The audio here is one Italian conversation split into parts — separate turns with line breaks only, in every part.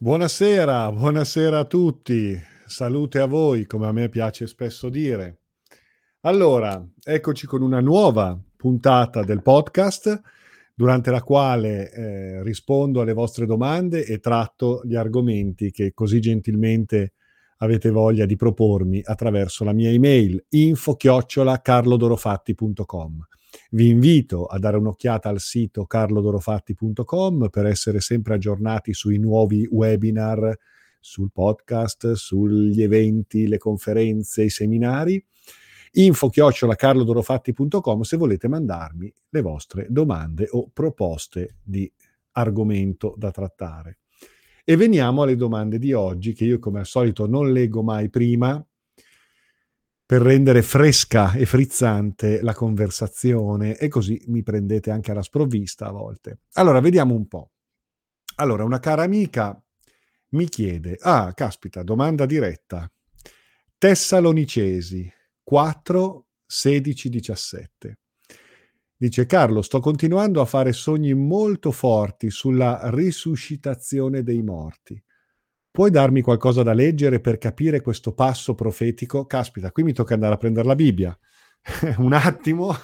Buonasera, buonasera a tutti. Salute a voi, come a me piace spesso dire. Allora, eccoci con una nuova puntata del podcast durante la quale eh, rispondo alle vostre domande e tratto gli argomenti che così gentilmente avete voglia di propormi attraverso la mia email info-carlodorofatti.com. Vi invito a dare un'occhiata al sito carlodorofatti.com per essere sempre aggiornati sui nuovi webinar, sul podcast, sugli eventi, le conferenze, i seminari. Info carlodorofatti.com se volete mandarmi le vostre domande o proposte di argomento da trattare. E veniamo alle domande di oggi, che io come al solito non leggo mai prima, per rendere fresca e frizzante la conversazione e così mi prendete anche alla sprovvista a volte. Allora, vediamo un po'. Allora, una cara amica mi chiede, ah, caspita, domanda diretta. Tessalonicesi 4, 16, 17. Dice Carlo, sto continuando a fare sogni molto forti sulla risuscitazione dei morti. Puoi darmi qualcosa da leggere per capire questo passo profetico? Caspita, qui mi tocca andare a prendere la Bibbia. un attimo,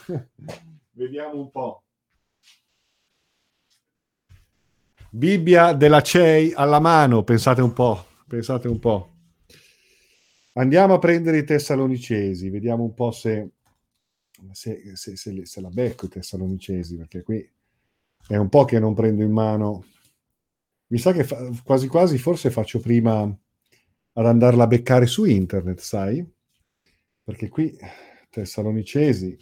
vediamo un po'. Bibbia della CEI alla mano, pensate un po', pensate un po'. Andiamo a prendere i Tessalonicesi, vediamo un po' se, se, se, se, la becco i Tessalonicesi, perché qui è un po' che non prendo in mano mi sa che fa, quasi quasi forse faccio prima ad andarla a beccare su internet, sai? Perché qui Tessalonicesi,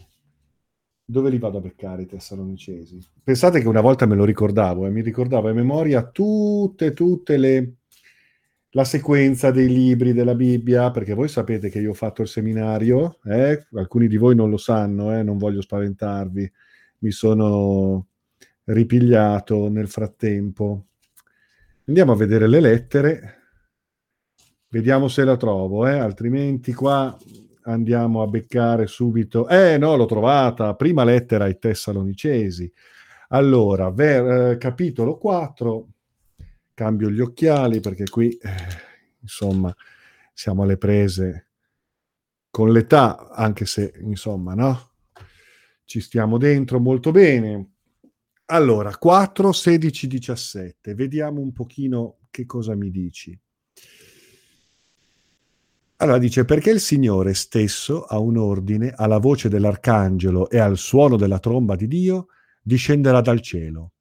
dove li vado a beccare i Tessalonicesi? Pensate che una volta me lo ricordavo, eh, mi ricordavo a memoria tutte, tutte le la sequenza dei libri della Bibbia, perché voi sapete che io ho fatto il seminario, eh? alcuni di voi non lo sanno, eh? non voglio spaventarvi, mi sono ripigliato nel frattempo Andiamo a vedere le lettere, vediamo se la trovo, eh? altrimenti qua andiamo a beccare subito. Eh no, l'ho trovata, prima lettera ai Tessalonicesi. Allora, ver, eh, capitolo 4, cambio gli occhiali perché qui, eh, insomma, siamo alle prese con l'età, anche se, insomma, no? Ci stiamo dentro molto bene. Allora, 4, 16, 17. Vediamo un pochino che cosa mi dici. Allora dice, perché il Signore stesso ha un ordine alla voce dell'arcangelo e al suono della tromba di Dio, discenderà dal cielo.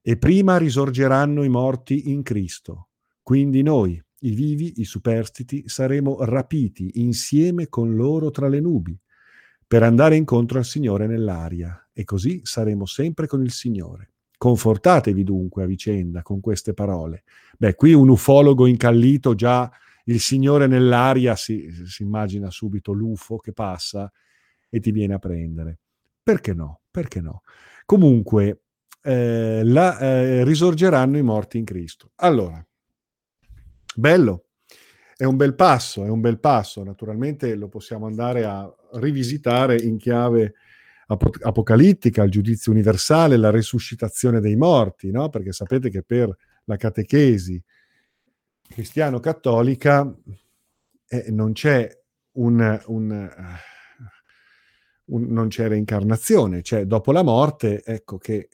E prima risorgeranno i morti in Cristo. Quindi noi, i vivi, i superstiti, saremo rapiti insieme con loro tra le nubi per andare incontro al Signore nell'aria e così saremo sempre con il Signore. Confortatevi dunque a vicenda con queste parole. Beh, qui un ufologo incallito già il Signore nell'aria si, si immagina subito l'UFO che passa e ti viene a prendere. Perché no? Perché no? Comunque, eh, la, eh, risorgeranno i morti in Cristo. Allora, bello, è un bel passo, è un bel passo. Naturalmente lo possiamo andare a rivisitare in chiave ap- apocalittica, il giudizio universale, la resuscitazione dei morti, no? Perché sapete che per la catechesi cristiano-cattolica eh, non c'è un, un, non c'è reincarnazione, cioè dopo la morte, ecco che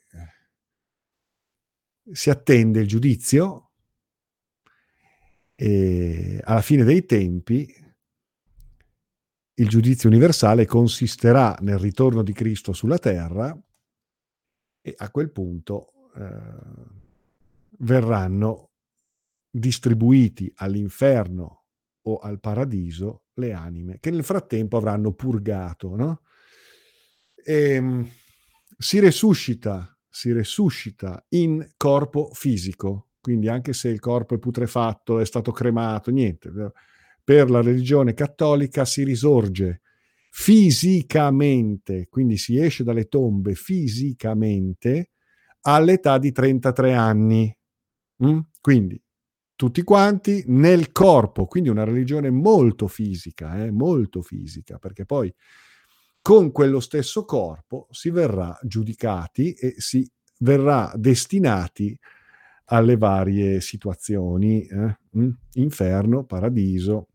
si attende il giudizio e alla fine dei tempi il giudizio universale consisterà nel ritorno di Cristo sulla terra e a quel punto eh, verranno distribuiti all'inferno o al paradiso le anime che nel frattempo avranno purgato. No? E, ehm, si resuscita, si resuscita in corpo fisico, quindi anche se il corpo è putrefatto, è stato cremato, niente, per la religione cattolica si risorge fisicamente, quindi si esce dalle tombe fisicamente all'età di 33 anni. Mm? Quindi tutti quanti nel corpo, quindi una religione molto fisica, eh? molto fisica, perché poi con quello stesso corpo si verrà giudicati e si verrà destinati alle varie situazioni, eh? Mm? inferno, paradiso,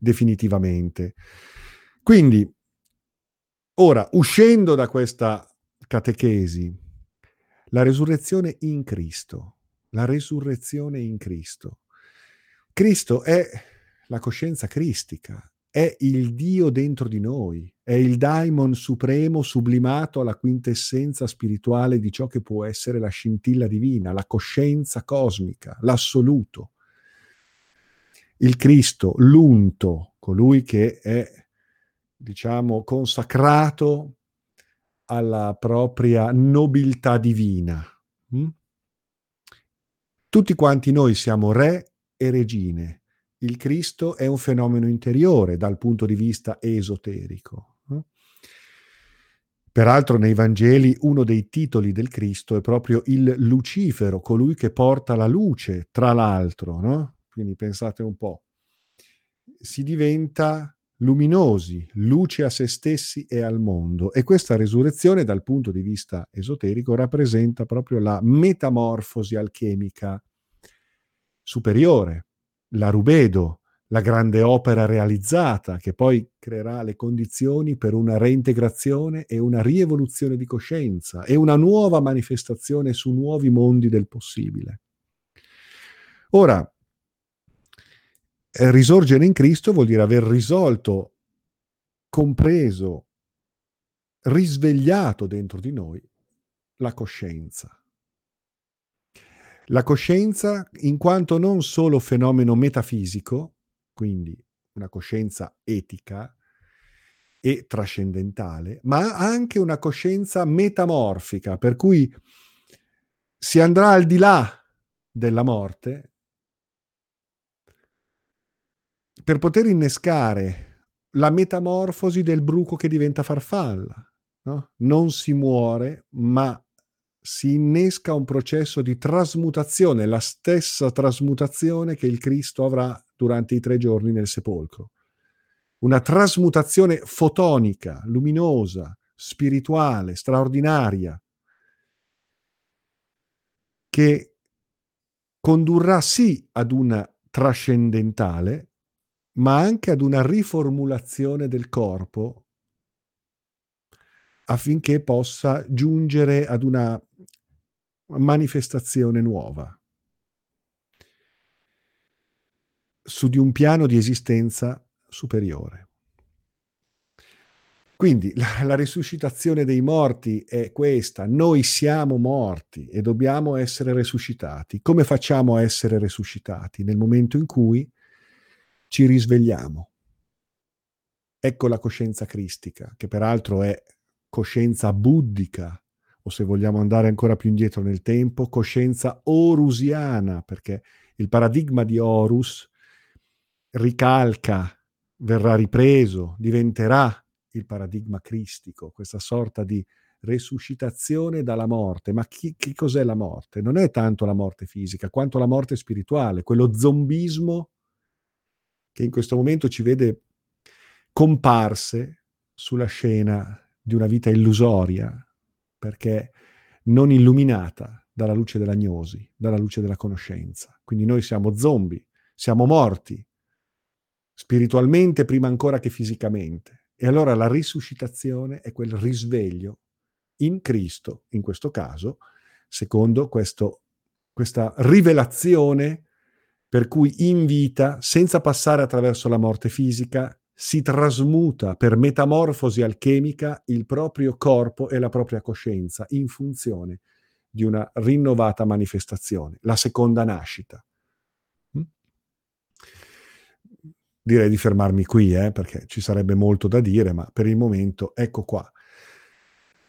definitivamente. Quindi, ora, uscendo da questa catechesi, la resurrezione in Cristo, la resurrezione in Cristo. Cristo è la coscienza cristica, è il Dio dentro di noi, è il daimon supremo sublimato alla quintessenza spirituale di ciò che può essere la scintilla divina, la coscienza cosmica, l'assoluto. Il Cristo, l'unto, colui che è, diciamo, consacrato alla propria nobiltà divina. Mm? Tutti quanti noi siamo re e regine, il Cristo è un fenomeno interiore dal punto di vista esoterico. Peraltro nei Vangeli uno dei titoli del Cristo è proprio il Lucifero, colui che porta la luce, tra l'altro, no? Quindi pensate un po'. Si diventa luminosi, luce a se stessi e al mondo. E questa resurrezione dal punto di vista esoterico rappresenta proprio la metamorfosi alchemica superiore la rubedo, la grande opera realizzata che poi creerà le condizioni per una reintegrazione e una rievoluzione di coscienza e una nuova manifestazione su nuovi mondi del possibile. Ora, risorgere in Cristo vuol dire aver risolto, compreso, risvegliato dentro di noi la coscienza. La coscienza in quanto non solo fenomeno metafisico, quindi una coscienza etica e trascendentale, ma anche una coscienza metamorfica, per cui si andrà al di là della morte per poter innescare la metamorfosi del bruco che diventa farfalla. No? Non si muore, ma si innesca un processo di trasmutazione, la stessa trasmutazione che il Cristo avrà durante i tre giorni nel sepolcro. Una trasmutazione fotonica, luminosa, spirituale, straordinaria, che condurrà sì ad una trascendentale, ma anche ad una riformulazione del corpo affinché possa giungere ad una manifestazione nuova su di un piano di esistenza superiore. Quindi la, la, risuscitazione dei morti è questa, noi siamo morti e dobbiamo essere risuscitati. Come facciamo a essere risuscitati? Nel momento in cui ci risvegliamo. Ecco la coscienza cristica, che peraltro è coscienza buddica, o se vogliamo andare ancora più indietro nel tempo, coscienza orusiana, perché il paradigma di Horus ricalca, verrà ripreso, diventerà il paradigma cristico, questa sorta di resuscitazione dalla morte. Ma chi, che cos'è la morte? Non è tanto la morte fisica, quanto la morte spirituale, quello zombismo che in questo momento ci vede comparse sulla scena di una vita illusoria, perché non illuminata dalla luce della gnosi, dalla luce della conoscenza. Quindi noi siamo zombie, siamo morti, spiritualmente prima ancora che fisicamente. E allora la risuscitazione è quel risveglio in Cristo, in questo caso, secondo questo, questa rivelazione per cui in vita, senza passare attraverso la morte fisica, si trasmuta per metamorfosi alchemica il proprio corpo e la propria coscienza in funzione di una rinnovata manifestazione, la seconda nascita. Mm? Direi di fermarmi qui, eh, perché ci sarebbe molto da dire, ma per il momento ecco qua.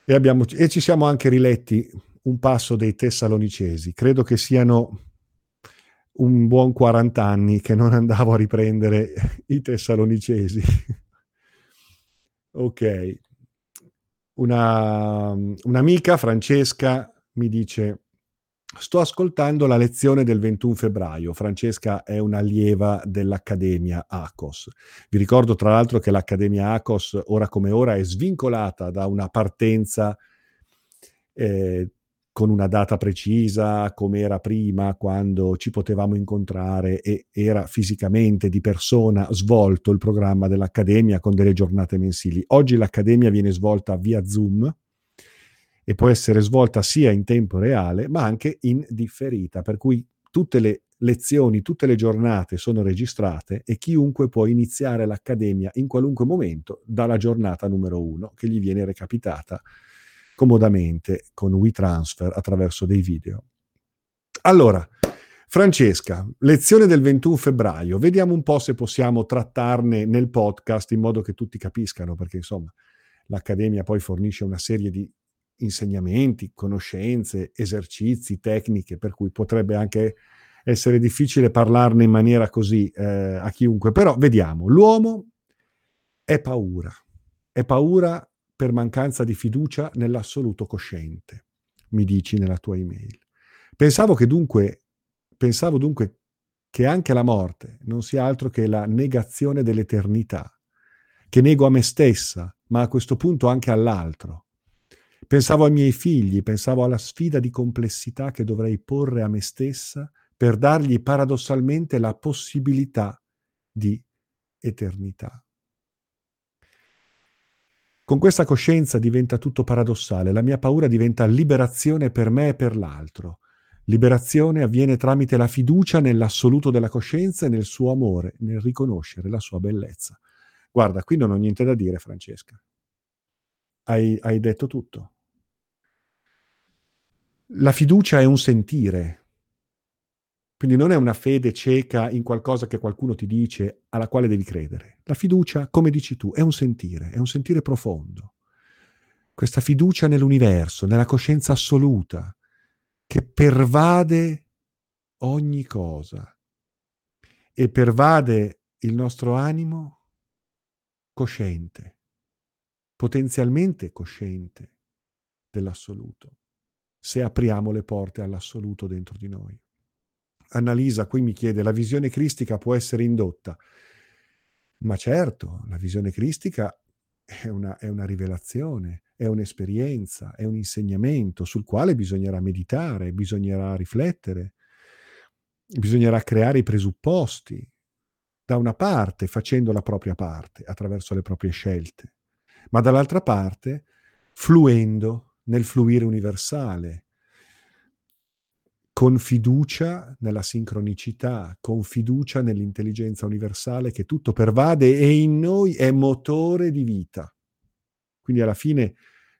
E, abbiamo, e ci siamo anche riletti un passo dei Tessalonicesi. Credo che siano un buon 40 anni che non andavo a riprendere i tessalonicesi. ok. Una, un'amica, Francesca, mi dice, sto ascoltando la lezione del 21 febbraio. Francesca è un'allieva dell'Accademia ACOS. Vi ricordo tra l'altro che l'Accademia ACOS, ora come ora, è svincolata da una partenza eh, con una data precisa come era prima quando ci potevamo incontrare e era fisicamente di persona svolto il programma dell'Accademia con delle giornate mensili. Oggi l'Accademia viene svolta via Zoom e può essere svolta sia in tempo reale ma anche in differita, per cui tutte le lezioni, tutte le giornate sono registrate e chiunque può iniziare l'Accademia in qualunque momento dalla giornata numero uno che gli viene recapitata comodamente con WeTransfer attraverso dei video. Allora, Francesca, lezione del 21 febbraio, vediamo un po' se possiamo trattarne nel podcast in modo che tutti capiscano, perché insomma l'Accademia poi fornisce una serie di insegnamenti, conoscenze, esercizi, tecniche, per cui potrebbe anche essere difficile parlarne in maniera così eh, a chiunque, però vediamo, l'uomo è paura, è paura per mancanza di fiducia nell'assoluto cosciente, mi dici nella tua email. Pensavo che dunque, pensavo dunque che anche la morte non sia altro che la negazione dell'eternità, che nego a me stessa, ma a questo punto anche all'altro. Pensavo ai miei figli, pensavo alla sfida di complessità che dovrei porre a me stessa per dargli paradossalmente la possibilità di eternità. Con questa coscienza diventa tutto paradossale, la mia paura diventa liberazione per me e per l'altro. Liberazione avviene tramite la fiducia nell'assoluto della coscienza e nel suo amore, nel riconoscere la sua bellezza. Guarda, qui non ho niente da dire, Francesca. Hai, hai detto tutto. La fiducia è un sentire, quindi non è una fede cieca in qualcosa che qualcuno ti dice alla quale devi credere. La fiducia, come dici tu, è un sentire, è un sentire profondo. Questa fiducia nell'universo, nella coscienza assoluta, che pervade ogni cosa e pervade il nostro animo cosciente, potenzialmente cosciente dell'assoluto, se apriamo le porte all'assoluto dentro di noi. Annalisa qui mi chiede, la visione cristica può essere indotta? Ma certo, la visione cristica è una, è una rivelazione, è un'esperienza, è un insegnamento sul quale bisognerà meditare, bisognerà riflettere, bisognerà creare i presupposti, da una parte facendo la propria parte attraverso le proprie scelte, ma dall'altra parte fluendo nel fluire universale, con fiducia nella sincronicità, con fiducia nell'intelligenza universale che tutto pervade e in noi è motore di vita. Quindi alla fine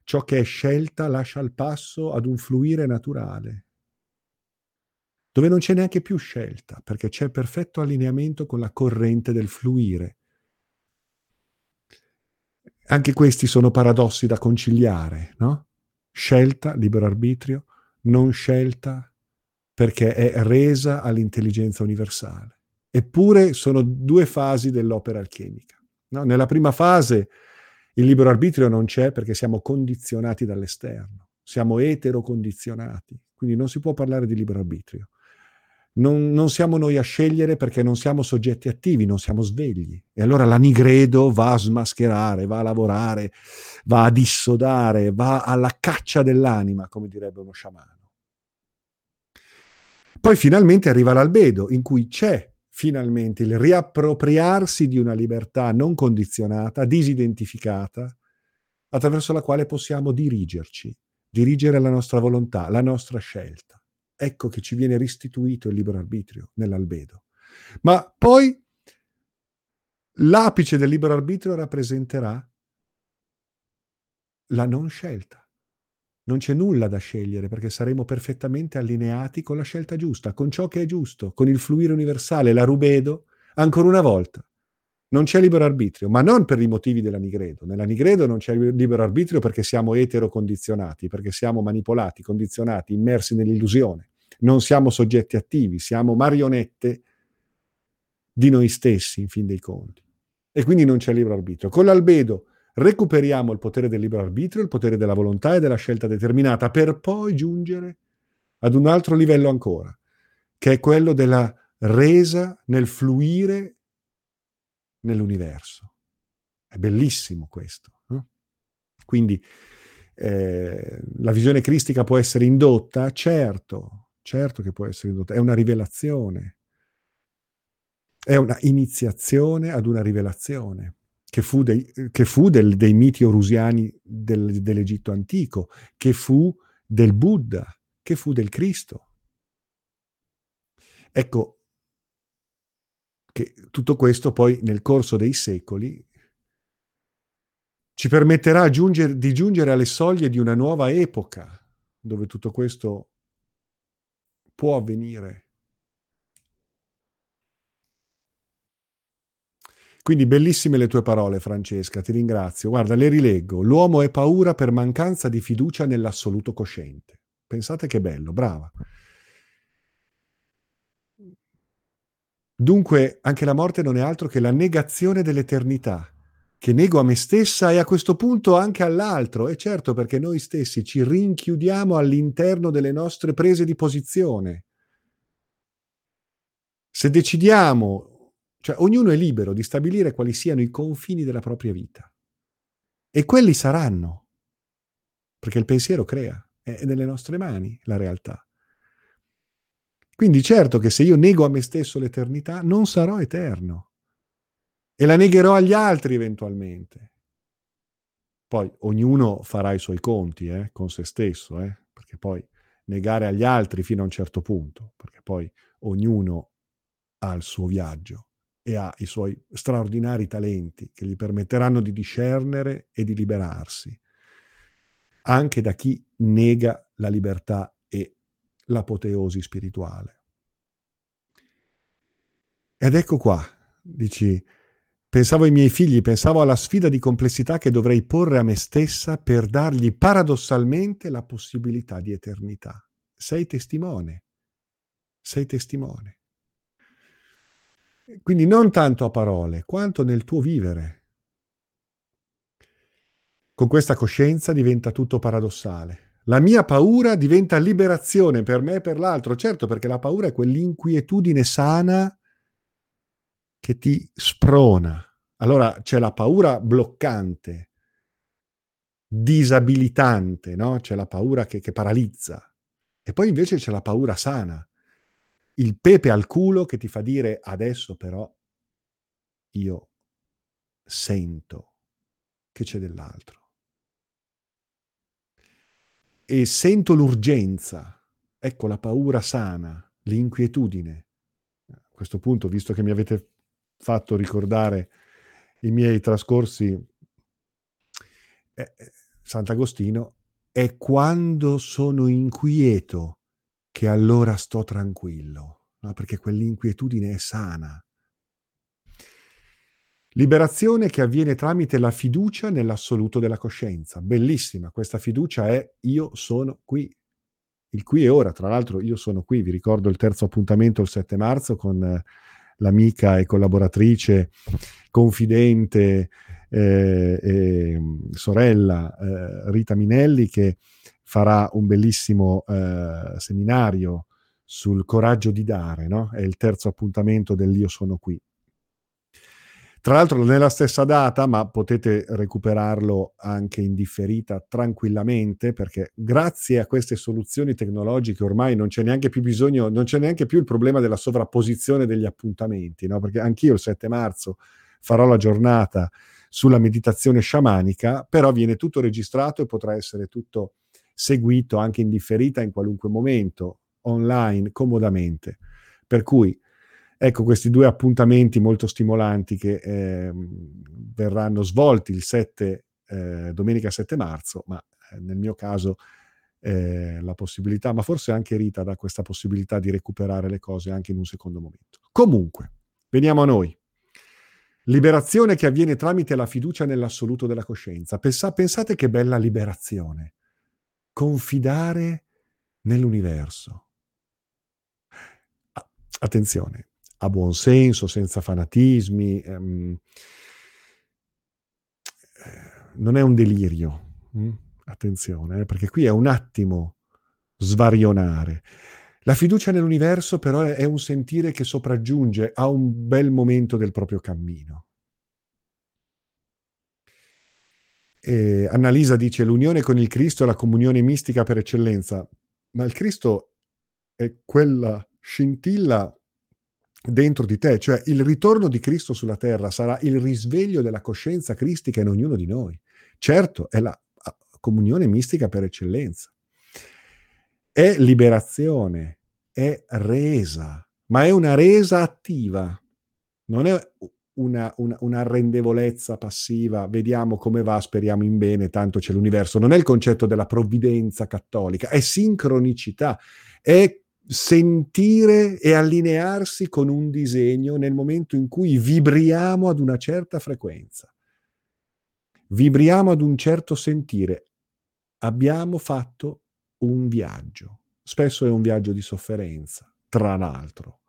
ciò che è scelta lascia il passo ad un fluire naturale, dove non c'è neanche più scelta, perché c'è perfetto allineamento con la corrente del fluire. Anche questi sono paradossi da conciliare, no? Scelta, libero arbitrio, non scelta, perché è resa all'intelligenza universale. Eppure sono due fasi dell'opera alchemica. No? Nella prima fase il libero arbitrio non c'è perché siamo condizionati dall'esterno, siamo eterocondizionati, quindi non si può parlare di libero arbitrio. Non, non, siamo noi a scegliere perché non siamo soggetti attivi, non siamo svegli. E allora la nigredo va a smascherare, va a lavorare, va a dissodare, va alla caccia dell'anima, come direbbe uno sciamano. Poi finalmente arriva l'albedo, in cui c'è finalmente il riappropriarsi di una libertà non condizionata, disidentificata, attraverso la quale possiamo dirigerci, dirigere la nostra volontà, la nostra scelta. Ecco che ci viene restituito il libero arbitrio nell'albedo. Ma poi l'apice del libero arbitrio rappresenterà la non scelta non c'è nulla da scegliere perché saremo perfettamente allineati con la scelta giusta, con ciò che è giusto, con il fluire universale, la rubedo, ancora una volta. Non c'è libero arbitrio, ma non per i motivi della Nigredo. Nella Nigredo non c'è libero arbitrio perché siamo eterocondizionati, perché siamo manipolati, condizionati, immersi nell'illusione. Non siamo soggetti attivi, siamo marionette di noi stessi, in fin dei conti. E quindi non c'è libero arbitrio. Con l'albedo recuperiamo il potere del libero arbitrio, il potere della volontà e della scelta determinata, per poi giungere ad un altro livello ancora, che è quello della resa nel fluire nell'universo. È bellissimo questo. No? Quindi eh, la visione cristica può essere indotta? Certo, certo che può essere indotta, è una rivelazione, è una iniziazione ad una rivelazione che fu, dei, che fu del, dei miti orusiani del, dell'Egitto antico, che fu del Buddha, che fu del Cristo. Ecco che tutto questo poi nel corso dei secoli ci permetterà giungere, di giungere alle soglie di una nuova epoca dove tutto questo può avvenire. Quindi bellissime le tue parole, Francesca, ti ringrazio. Guarda, le rileggo. L'uomo è paura per mancanza di fiducia nell'assoluto cosciente. Pensate che bello, brava. Dunque, anche la morte non è altro che la negazione dell'eternità, che nego a me stessa e a questo punto anche all'altro. E certo, perché noi stessi ci rinchiudiamo all'interno delle nostre prese di posizione. Se decidiamo cioè ognuno è libero di stabilire quali siano i confini della propria vita. E quelli saranno, perché il pensiero crea, è nelle nostre mani la realtà. Quindi certo che se io nego a me stesso l'eternità, non sarò eterno. E la negherò agli altri eventualmente. Poi ognuno farà i suoi conti eh, con se stesso, eh, perché poi negare agli altri fino a un certo punto, perché poi ognuno ha il suo viaggio e ha i suoi straordinari talenti che gli permetteranno di discernere e di liberarsi, anche da chi nega la libertà e l'apoteosi spirituale. Ed ecco qua, dici, pensavo ai miei figli, pensavo alla sfida di complessità che dovrei porre a me stessa per dargli paradossalmente la possibilità di eternità. Sei testimone, sei testimone. Quindi non tanto a parole, quanto nel tuo vivere. Con questa coscienza diventa tutto paradossale. La mia paura diventa liberazione per me e per l'altro, certo perché la paura è quell'inquietudine sana che ti sprona. Allora c'è la paura bloccante, disabilitante, no? C'è la paura che, che paralizza. E poi invece c'è la paura sana, il pepe al culo che ti fa dire adesso però io sento che c'è dell'altro. E sento l'urgenza, ecco la paura sana, l'inquietudine. A questo punto, visto che mi avete fatto ricordare i miei trascorsi, eh, eh Sant'Agostino, è quando sono inquieto che allora sto tranquillo, no? perché quell'inquietudine è sana. Liberazione che avviene tramite la fiducia nell'assoluto della coscienza. Bellissima, questa fiducia è io sono qui. Il qui e ora, tra l'altro io sono qui, vi ricordo il terzo appuntamento il 7 marzo con eh, l'amica e collaboratrice, confidente eh, e mm, sorella eh, Rita Minelli che farà un bellissimo eh, seminario sul coraggio di dare, no? È il terzo appuntamento dell'Io sono qui. Tra l'altro nella stessa data, ma potete recuperarlo anche in differita tranquillamente, perché grazie a queste soluzioni tecnologiche ormai non c'è neanche più bisogno, non c'è neanche più il problema della sovrapposizione degli appuntamenti, no? perché anch'io il 7 marzo farò la giornata sulla meditazione sciamanica, però viene tutto registrato e potrà essere tutto seguito anche in differita in qualunque momento, online, comodamente. Per cui ecco questi due appuntamenti molto stimolanti che eh, verranno svolti il 7, eh, domenica 7 marzo, ma eh, nel mio caso eh, la possibilità, ma forse anche Rita dà questa possibilità di recuperare le cose anche in un secondo momento. Comunque, veniamo a noi. Liberazione che avviene tramite la fiducia nell'assoluto della coscienza. Pensa, pensate che bella liberazione confidare nell'universo. Attenzione, a buon senso, senza fanatismi, ehm, non è un delirio, hm? attenzione, eh, perché qui è un attimo svarionare. La fiducia nell'universo però è un sentire che sopraggiunge a un bel momento del proprio cammino. E Annalisa dice l'unione con il Cristo è la comunione mistica per eccellenza, ma il Cristo è quella scintilla dentro di te, cioè il ritorno di Cristo sulla terra sarà il risveglio della coscienza cristica in ognuno di noi. Certo, è la comunione mistica per eccellenza. È liberazione, è resa, ma è una resa attiva, non è una, una, un'arrendevolezza passiva, vediamo come va, speriamo in bene, tanto c'è l'universo. Non è il concetto della provvidenza cattolica, è sincronicità, è sentire e allinearsi con un disegno nel momento in cui vibriamo ad una certa frequenza, vibriamo ad un certo sentire. Abbiamo fatto un viaggio, spesso è un viaggio di sofferenza, tra l'altro.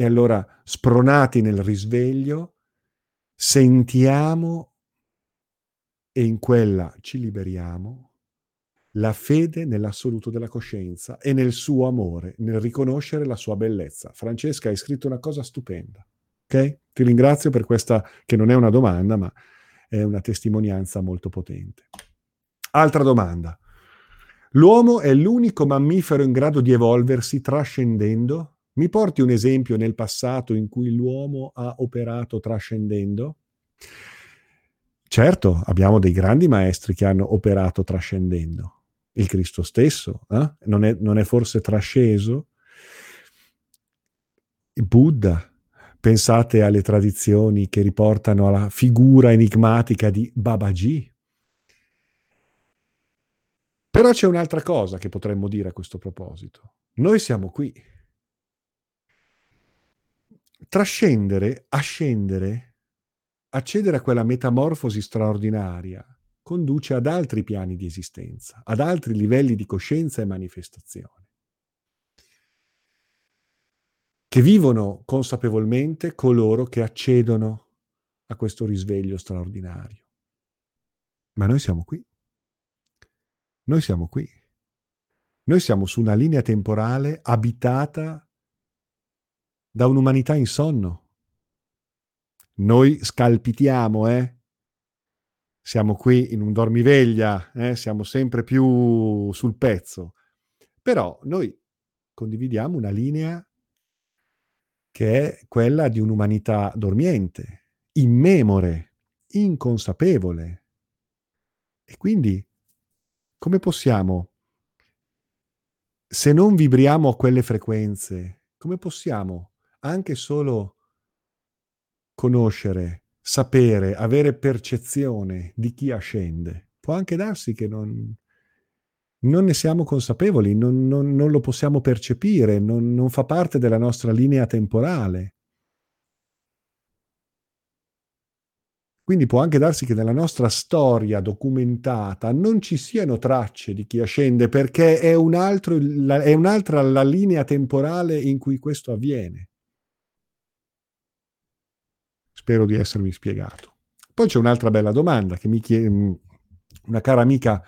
E allora, spronati nel risveglio, sentiamo e in quella ci liberiamo la fede nell'assoluto della coscienza e nel suo amore, nel riconoscere la sua bellezza. Francesca, hai scritto una cosa stupenda. Ok? Ti ringrazio per questa, che non è una domanda, ma è una testimonianza molto potente. Altra domanda. L'uomo è l'unico mammifero in grado di evolversi trascendendo? Mi porti un esempio nel passato in cui l'uomo ha operato trascendendo? Certo, abbiamo dei grandi maestri che hanno operato trascendendo il Cristo stesso, eh? non, è, non, è, forse trasceso? Il Buddha, pensate alle tradizioni che riportano alla figura enigmatica di Babaji. Però c'è un'altra cosa che potremmo dire a questo proposito. Noi siamo qui. Trascendere, ascendere, accedere a quella metamorfosi straordinaria conduce ad altri piani di esistenza, ad altri livelli di coscienza e manifestazione, che vivono consapevolmente coloro che accedono a questo risveglio straordinario. Ma noi siamo qui. Noi siamo qui. Noi siamo su una linea temporale abitata da un'umanità in sonno. Noi scalpitiamo, eh? siamo qui in un dormiveglia, eh, siamo sempre più sul pezzo, però noi condividiamo una linea che è quella di un'umanità dormiente, immemore, inconsapevole. E quindi come possiamo, se non vibriamo a quelle frequenze, come possiamo anche solo conoscere sapere, avere percezione di chi ascende. Può anche darsi che non, non ne siamo consapevoli, non, non, non lo possiamo percepire, non fa parte della nostra linea temporale. Quindi può anche darsi che nella nostra storia documentata non ci siano tracce di chi ascende perché è, un altro, è un'altra la linea temporale in cui questo avviene. Spero di essermi spiegato. Poi c'è un'altra bella domanda che mi chiede, mm, una cara amica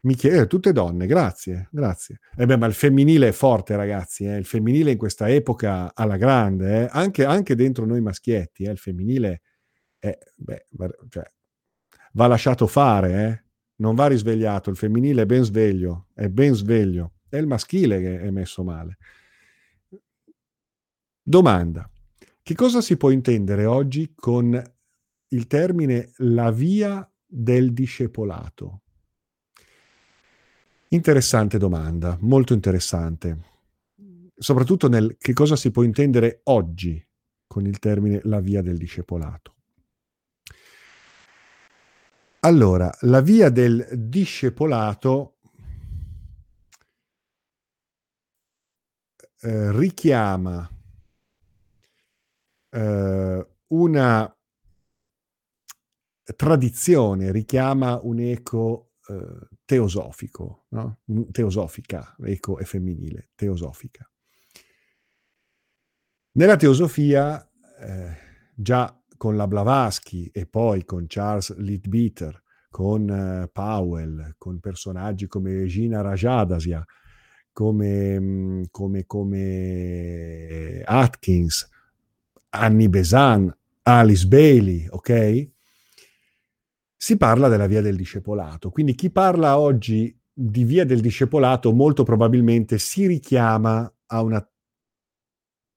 mi chiede, eh, tutte donne, grazie, grazie. Eh beh, ma il femminile è forte, ragazzi, eh? il femminile in questa epoca alla grande, eh? anche, anche, dentro noi maschietti, eh? il femminile è, beh, cioè, va lasciato fare, eh? non va risvegliato, il femminile è ben sveglio, è ben sveglio, è il maschile che è messo male. Domanda, che cosa si può intendere oggi con il termine la via del discepolato? Interessante domanda, molto interessante. Soprattutto nel che cosa si può intendere oggi con il termine la via del discepolato. Allora, la via del discepolato eh, richiama eh, una tradizione richiama un eco eh, teosofico, no? teosofica, eco è femminile, teosofica. Nella teosofia, eh, già con la Blavatsky e poi con Charles Leadbeater, con uh, Powell, con personaggi come Gina Rajadasia, come, mm, come, come Atkins, Annie Besan, Alice Bailey, ok? si parla della via del discepolato. Quindi chi parla oggi di via del discepolato molto probabilmente si richiama a un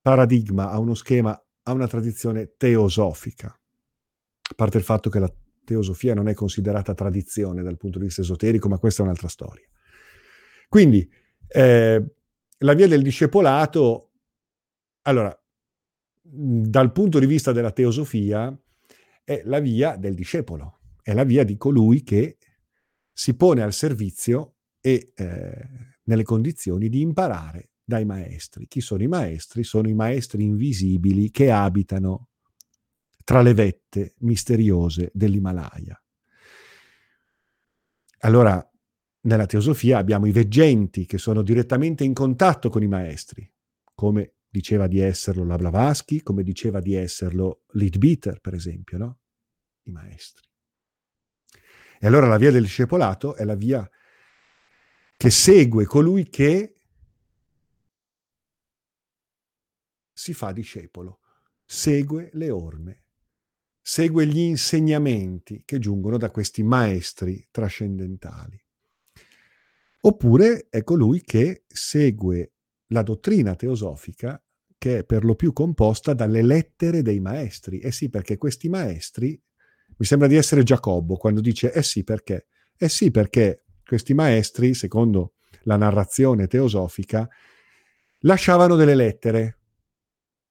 paradigma, a uno schema, a una tradizione teosofica. A parte il fatto che la teosofia non è considerata tradizione dal punto di vista esoterico, ma questa è un'altra storia. Quindi, eh, la via del discepolato, allora, dal punto di vista della teosofia, è la via del discepolo è la via di colui che si pone al servizio e eh, nelle condizioni di imparare dai maestri. Chi sono i maestri? Sono i maestri invisibili che abitano tra le vette misteriose dell'Himalaya. Allora, nella teosofia abbiamo i veggenti che sono direttamente in contatto con i maestri, come diceva di esserlo la Blavatsky, come diceva di esserlo Leadbeater, per esempio, no? I maestri. E allora la via del discepolato è la via che segue colui che si fa discepolo, segue le orme, segue gli insegnamenti che giungono da questi maestri trascendentali. Oppure è colui che segue la dottrina teosofica che è per lo più composta dalle lettere dei maestri. Eh sì, perché questi maestri mi sembra di essere Giacobbo quando dice eh sì perché? Eh sì perché questi maestri, secondo la narrazione teosofica, lasciavano delle lettere.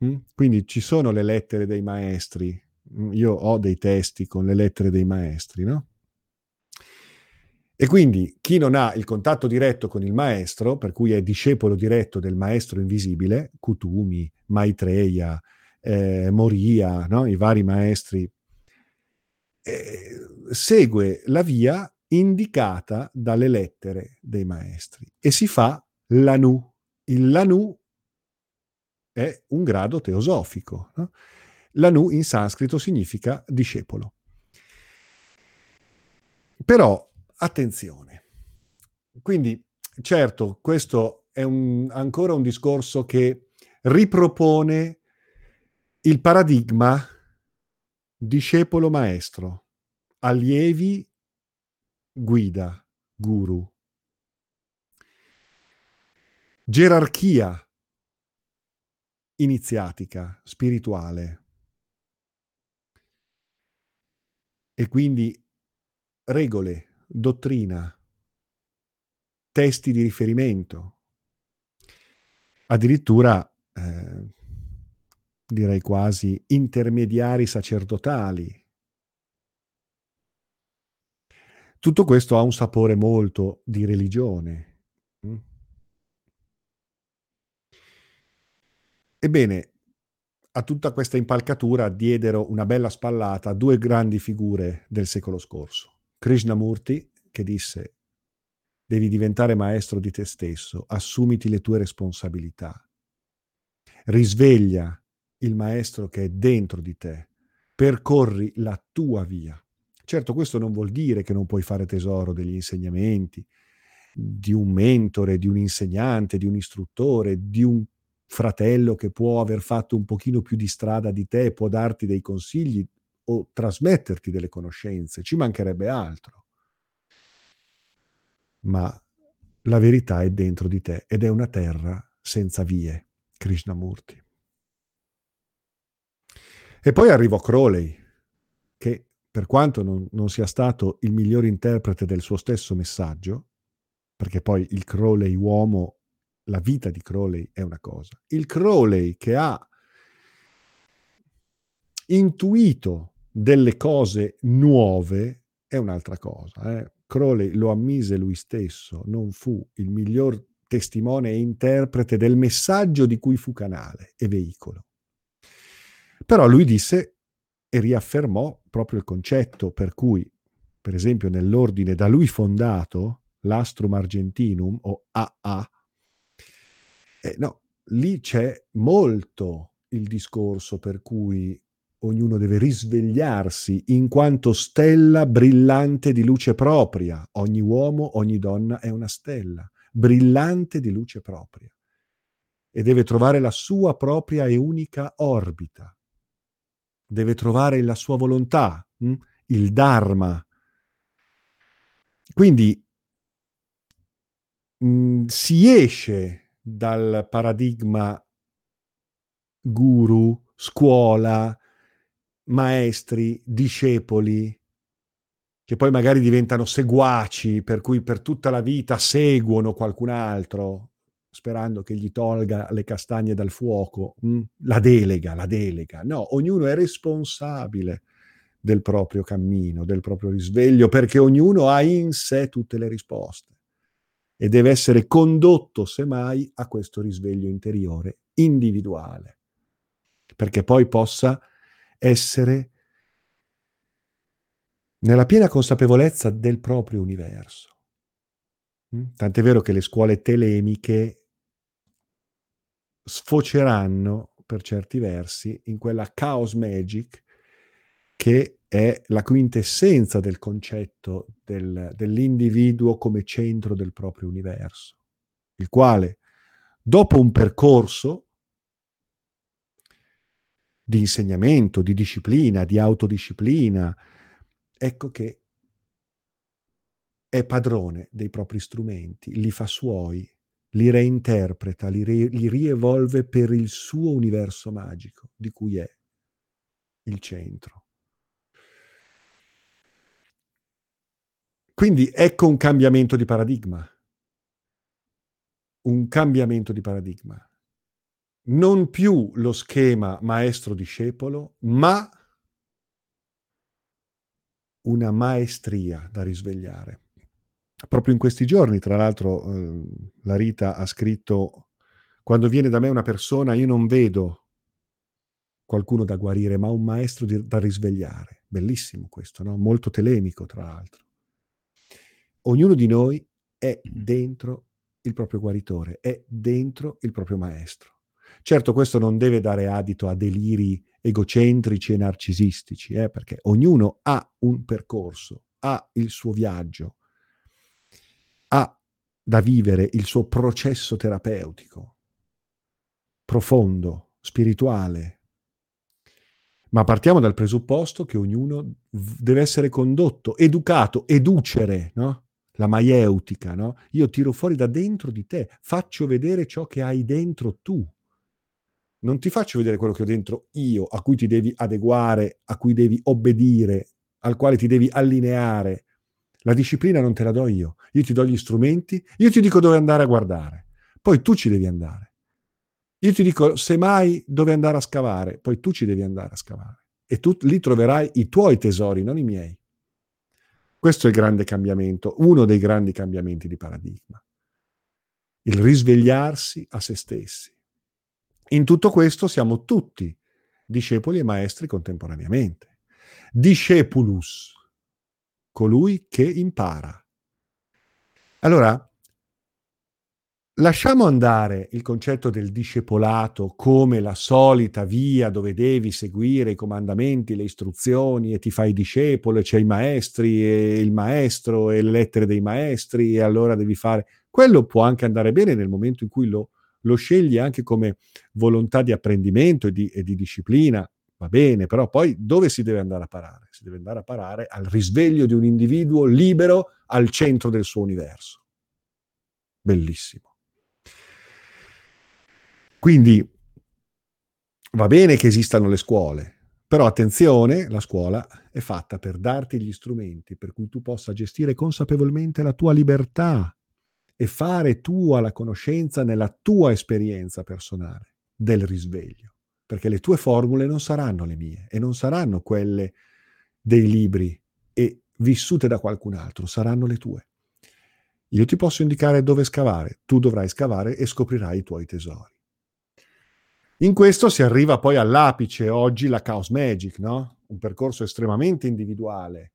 Mm? Quindi ci sono le lettere dei maestri. Mm, io ho dei testi con le lettere dei maestri, no? E quindi chi non ha il contatto diretto con il maestro, per cui è discepolo diretto del maestro invisibile, Kutumi, Maitreya, eh, Moria, no? i vari maestri eh, segue la via indicata dalle lettere dei maestri e si fa l'anu. Il lanu è un grado teosofico. No? L'anu in sanscrito significa discepolo. Però attenzione. Quindi, certo, questo è un, ancora un discorso che ripropone il paradigma discepolo maestro, allievi guida, guru. Gerarchia iniziatica, spirituale. E quindi regole, dottrina, testi di riferimento, addirittura eh, direi quasi intermediari sacerdotali. Tutto questo ha un sapore molto di religione. Mm. Ebbene, a tutta questa impalcatura diedero una bella spallata due grandi figure del secolo scorso. Krishnamurti, che disse, devi diventare maestro di te stesso, assumiti le tue responsabilità, risveglia il maestro che è dentro di te, percorri la tua via. Certo, questo non vuol dire che non puoi fare tesoro degli insegnamenti, di un mentore, di un insegnante, di un istruttore, di un fratello che può aver fatto un pochino più di strada di te, può darti dei consigli o trasmetterti delle conoscenze, ci mancherebbe altro. Ma la verità è dentro di te ed è una terra senza vie, Krishnamurti. E poi arrivò Crowley, che per quanto non, non, sia stato il miglior interprete del suo stesso messaggio, perché poi il Crowley uomo, la vita di Crowley è una cosa, il Crowley che ha intuito delle cose nuove è un'altra cosa. Eh? Crowley lo ammise lui stesso, non fu il miglior testimone e interprete del messaggio di cui fu canale e veicolo. Però lui disse e riaffermò proprio il concetto per cui, per esempio, nell'ordine da lui fondato, l'Astrum Argentinum o AA, eh, no, lì c'è molto il discorso per cui ognuno deve risvegliarsi in quanto stella brillante di luce propria. Ogni uomo, ogni donna è una stella brillante di luce propria e deve trovare la sua propria e unica orbita deve trovare la sua volontà, hm? il Dharma, quindi mh, mm, si esce dal paradigma guru, scuola, maestri, discepoli, che poi magari diventano seguaci, per cui per tutta la vita seguono qualcun altro, sperando che gli tolga le castagne dal fuoco. Mm? La delega, la delega. No, ognuno è responsabile del proprio cammino, del proprio risveglio, perché ognuno ha in sé tutte le risposte e deve essere condotto, semmai, a questo risveglio interiore individuale, perché poi possa essere nella piena consapevolezza del proprio universo. Mm? Tant'è vero che le scuole telemiche sfoceranno per certi versi in quella chaos magic che è la quintessenza del concetto del, dell'individuo come centro del proprio universo, il quale, dopo un percorso di insegnamento, di disciplina, di autodisciplina, ecco che è padrone dei propri strumenti, li fa suoi, li reinterpreta, li, ri- li rievolve per il suo universo magico, di cui è il centro. Quindi ecco un cambiamento di paradigma. Un cambiamento di paradigma. Non più lo schema maestro-discepolo, ma una maestria da risvegliare. Proprio in questi giorni, tra l'altro, eh, la Rita ha scritto, quando viene da me una persona, io non vedo qualcuno da guarire, ma un maestro di, da risvegliare. Bellissimo questo, no? molto telemico, tra l'altro. Ognuno di noi è dentro il proprio guaritore, è dentro il proprio maestro. Certo, questo non deve dare adito a deliri egocentrici e narcisistici, eh, perché ognuno ha un percorso, ha il suo viaggio, ha da vivere il suo processo terapeutico, profondo, spirituale. Ma partiamo dal presupposto che ognuno deve essere condotto, educato, educere, no? La maieutica, no? Io tiro fuori da dentro di te, faccio vedere ciò che hai dentro tu non ti faccio vedere quello che ho dentro io, a cui ti devi adeguare, a cui devi obbedire, al quale ti devi allineare. La disciplina non te la do io, io ti do gli strumenti, io ti dico dove andare a guardare, poi tu ci devi andare. Io ti dico semmai dove andare a scavare, poi tu ci devi andare a scavare e tu lì troverai i tuoi tesori, non i miei. Questo è il grande cambiamento, uno dei grandi cambiamenti di paradigma. Il risvegliarsi a se stessi in tutto questo siamo tutti discepoli e maestri contemporaneamente. Discepulus, colui che impara. Allora, lasciamo andare il concetto del discepolato come la solita via dove devi seguire i comandamenti, le istruzioni e ti fai discepolo e c'è i maestri e il maestro e le lettere dei maestri e allora devi fare... Quello può anche andare bene nel momento in cui lo lo scegli anche come volontà di apprendimento e di, e di disciplina, va bene, però poi dove si deve andare a parare? Si deve andare a parare al risveglio di un individuo libero al centro del suo universo. Bellissimo. Quindi va bene che esistano le scuole, però attenzione, la scuola è fatta per darti gli strumenti per cui tu possa gestire consapevolmente la tua libertà e fare tua la conoscenza nella tua esperienza personale del risveglio, perché le tue formule non saranno le mie e non saranno quelle dei libri e vissute da qualcun altro, saranno le tue. Io ti posso indicare dove scavare, tu dovrai scavare e scoprirai i tuoi tesori. In questo si arriva poi all'apice, oggi la Chaos Magic, no? Un percorso estremamente individuale,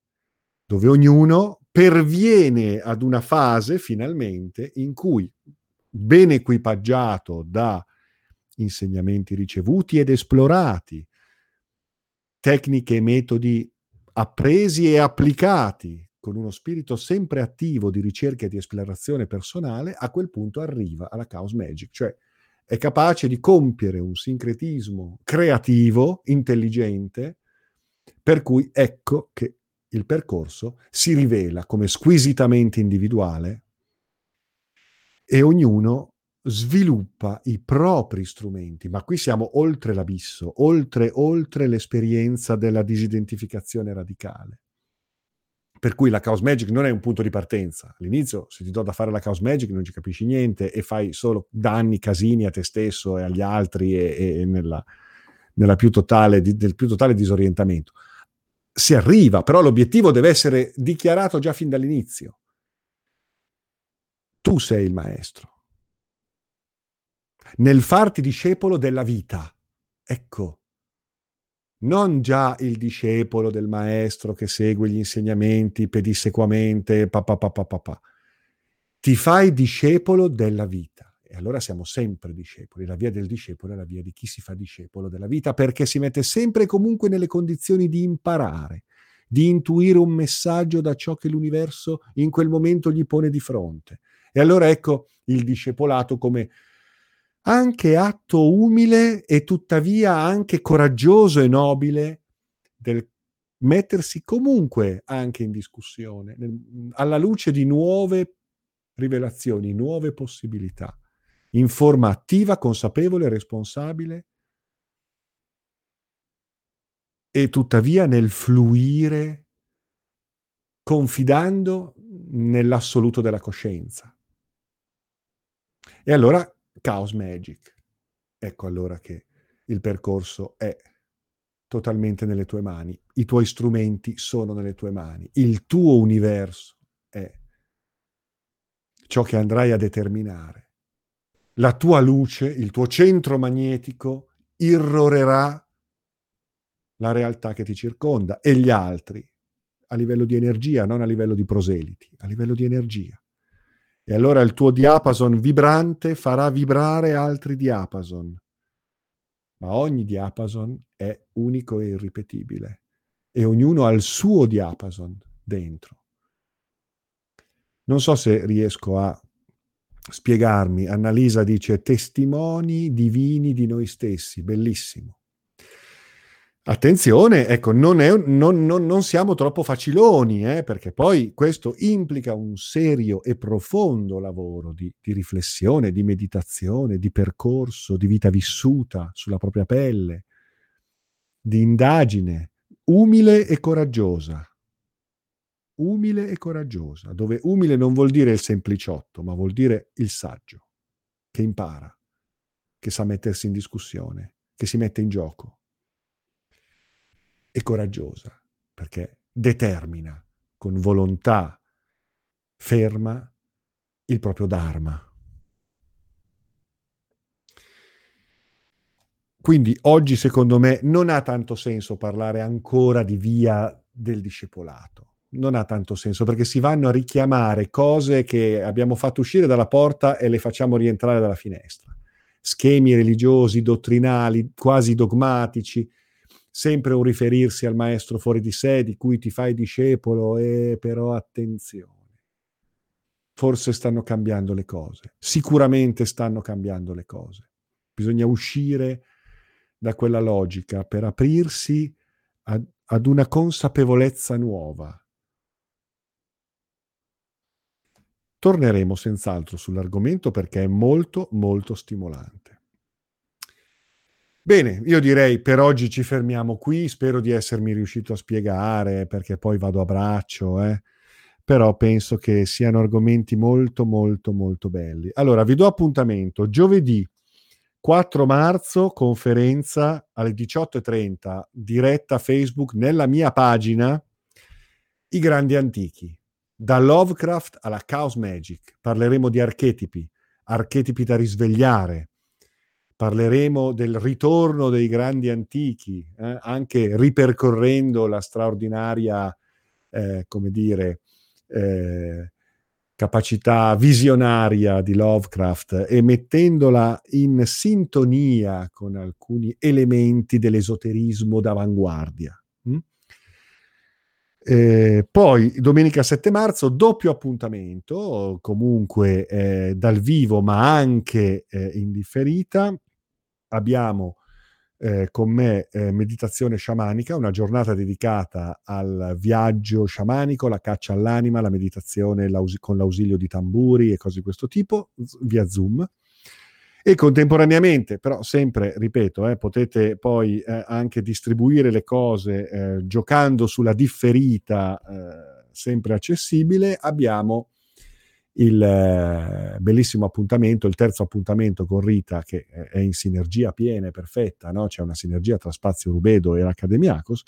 dove ognuno perviene ad una fase finalmente in cui, ben equipaggiato da insegnamenti ricevuti ed esplorati, tecniche e metodi appresi e applicati con uno spirito sempre attivo di ricerca e di esplorazione personale, a quel punto arriva alla Chaos Magic, cioè è capace di compiere un sincretismo creativo, intelligente, per cui ecco che il percorso si rivela come squisitamente individuale e ognuno sviluppa i propri strumenti, ma qui siamo oltre l'abisso, oltre, oltre l'esperienza della disidentificazione radicale. Per cui la Chaos Magic non è un punto di partenza. All'inizio, se ti do da fare la Chaos Magic, non ci capisci niente e fai solo danni, casini a te stesso e agli altri e, e nella, nella più totale, di, del più totale disorientamento. Si arriva, però l'obiettivo deve essere dichiarato già fin dall'inizio. Tu sei il maestro. Nel farti discepolo della vita. Ecco, non già il discepolo del maestro che segue gli insegnamenti pedissequamente, papà, papà, papà. Ti fai discepolo della vita. E allora siamo sempre discepoli. La via del discepolo è la via di chi si fa discepolo della vita, perché si mette sempre e comunque nelle condizioni di imparare, di intuire un messaggio da ciò che l'universo in quel momento gli pone di fronte. E allora ecco il discepolato come anche atto umile e tuttavia anche coraggioso e nobile del mettersi comunque anche in discussione, alla luce di nuove rivelazioni, nuove possibilità, in forma attiva, consapevole, responsabile e tuttavia nel fluire confidando nell'assoluto della coscienza. E allora Chaos Magic. Ecco allora che il percorso è totalmente nelle tue mani, i tuoi strumenti sono nelle tue mani, il tuo universo è ciò che andrai a determinare. La tua luce, il tuo centro magnetico irrorerà la realtà che ti circonda e gli altri a livello di energia, non a livello di proseliti, a livello di energia. E allora il tuo diapason vibrante farà vibrare altri diapason. Ma ogni diapason è unico e irripetibile e ognuno ha il suo diapason dentro. Non so se riesco a spiegarmi. Annalisa dice testimoni divini di noi stessi, bellissimo. Attenzione, ecco, non, è, non, non, non siamo troppo faciloni, eh, perché poi questo implica un serio e profondo lavoro di, di riflessione, di meditazione, di percorso, di vita vissuta sulla propria pelle, di indagine, umile e coraggiosa. Umile e coraggiosa, dove umile non vuol dire il sempliciotto, ma vuol dire il saggio, che impara, che sa mettersi in discussione, che si mette in gioco e coraggiosa, perché determina con volontà ferma il proprio Dharma. Quindi oggi secondo me non ha tanto senso parlare ancora di via del discepolato. Non ha tanto senso perché si vanno a richiamare cose che abbiamo fatto uscire dalla porta e le facciamo rientrare dalla finestra. Schemi religiosi, dottrinali, quasi dogmatici, sempre un riferirsi al maestro fuori di sé di cui ti fai discepolo e però attenzione. Forse stanno cambiando le cose, sicuramente stanno cambiando le cose. Bisogna uscire da quella logica per aprirsi ad, una consapevolezza nuova. Torneremo senz'altro sull'argomento perché è molto molto stimolante. Bene, io direi per oggi ci fermiamo qui, spero di essermi riuscito a spiegare perché poi vado a braccio, eh? però penso che siano argomenti molto molto molto belli. Allora, vi do appuntamento giovedì 4 marzo, conferenza alle 18.30, diretta Facebook nella mia pagina I grandi antichi, da Lovecraft alla Chaos Magic. Parleremo di archetipi, archetipi da risvegliare, parleremo del ritorno dei grandi antichi, eh, anche ripercorrendo la straordinaria, eh, come dire, eh, capacità visionaria di Lovecraft e mettendola in sintonia con alcuni elementi dell'esoterismo d'avanguardia. Eh, poi domenica 7 marzo, doppio appuntamento, comunque eh, dal vivo ma anche eh, in differita, abbiamo eh, con me eh, meditazione sciamanica, una giornata dedicata al viaggio sciamanico, la caccia all'anima, la meditazione l'aus- con l'ausilio di tamburi e cose di questo tipo, via Zoom. E contemporaneamente, però sempre, ripeto, eh, potete poi eh, anche distribuire le cose eh, giocando sulla differita eh, sempre accessibile, abbiamo il eh, bellissimo appuntamento, il terzo appuntamento con Rita che è in sinergia piena e perfetta, no? c'è una sinergia tra Spazio Rubedo e l'Academiacos,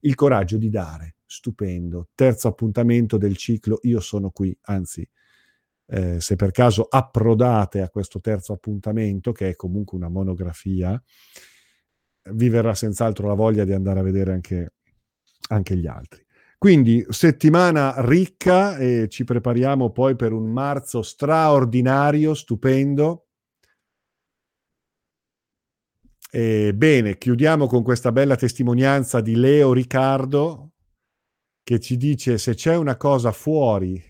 il coraggio di dare, stupendo, terzo appuntamento del ciclo Io sono qui, anzi eh, se per caso approdate a questo terzo appuntamento, che è comunque una monografia, vi verrà senz'altro la voglia di andare a vedere anche, anche gli altri. Quindi settimana ricca e ci prepariamo poi per un marzo straordinario, stupendo. E bene, chiudiamo con questa bella testimonianza di Leo Riccardo che ci dice se c'è una cosa fuori,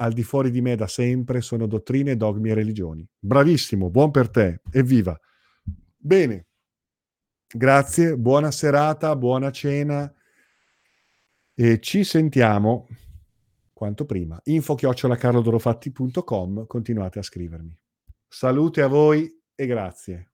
al di fuori di me da sempre, sono dottrine, dogmi e religioni. Bravissimo, buon per te, evviva. Bene, grazie, buona serata, buona cena e ci sentiamo quanto prima. Info chiocciolacarlodorofatti.com, continuate a scrivermi. Salute a voi e grazie.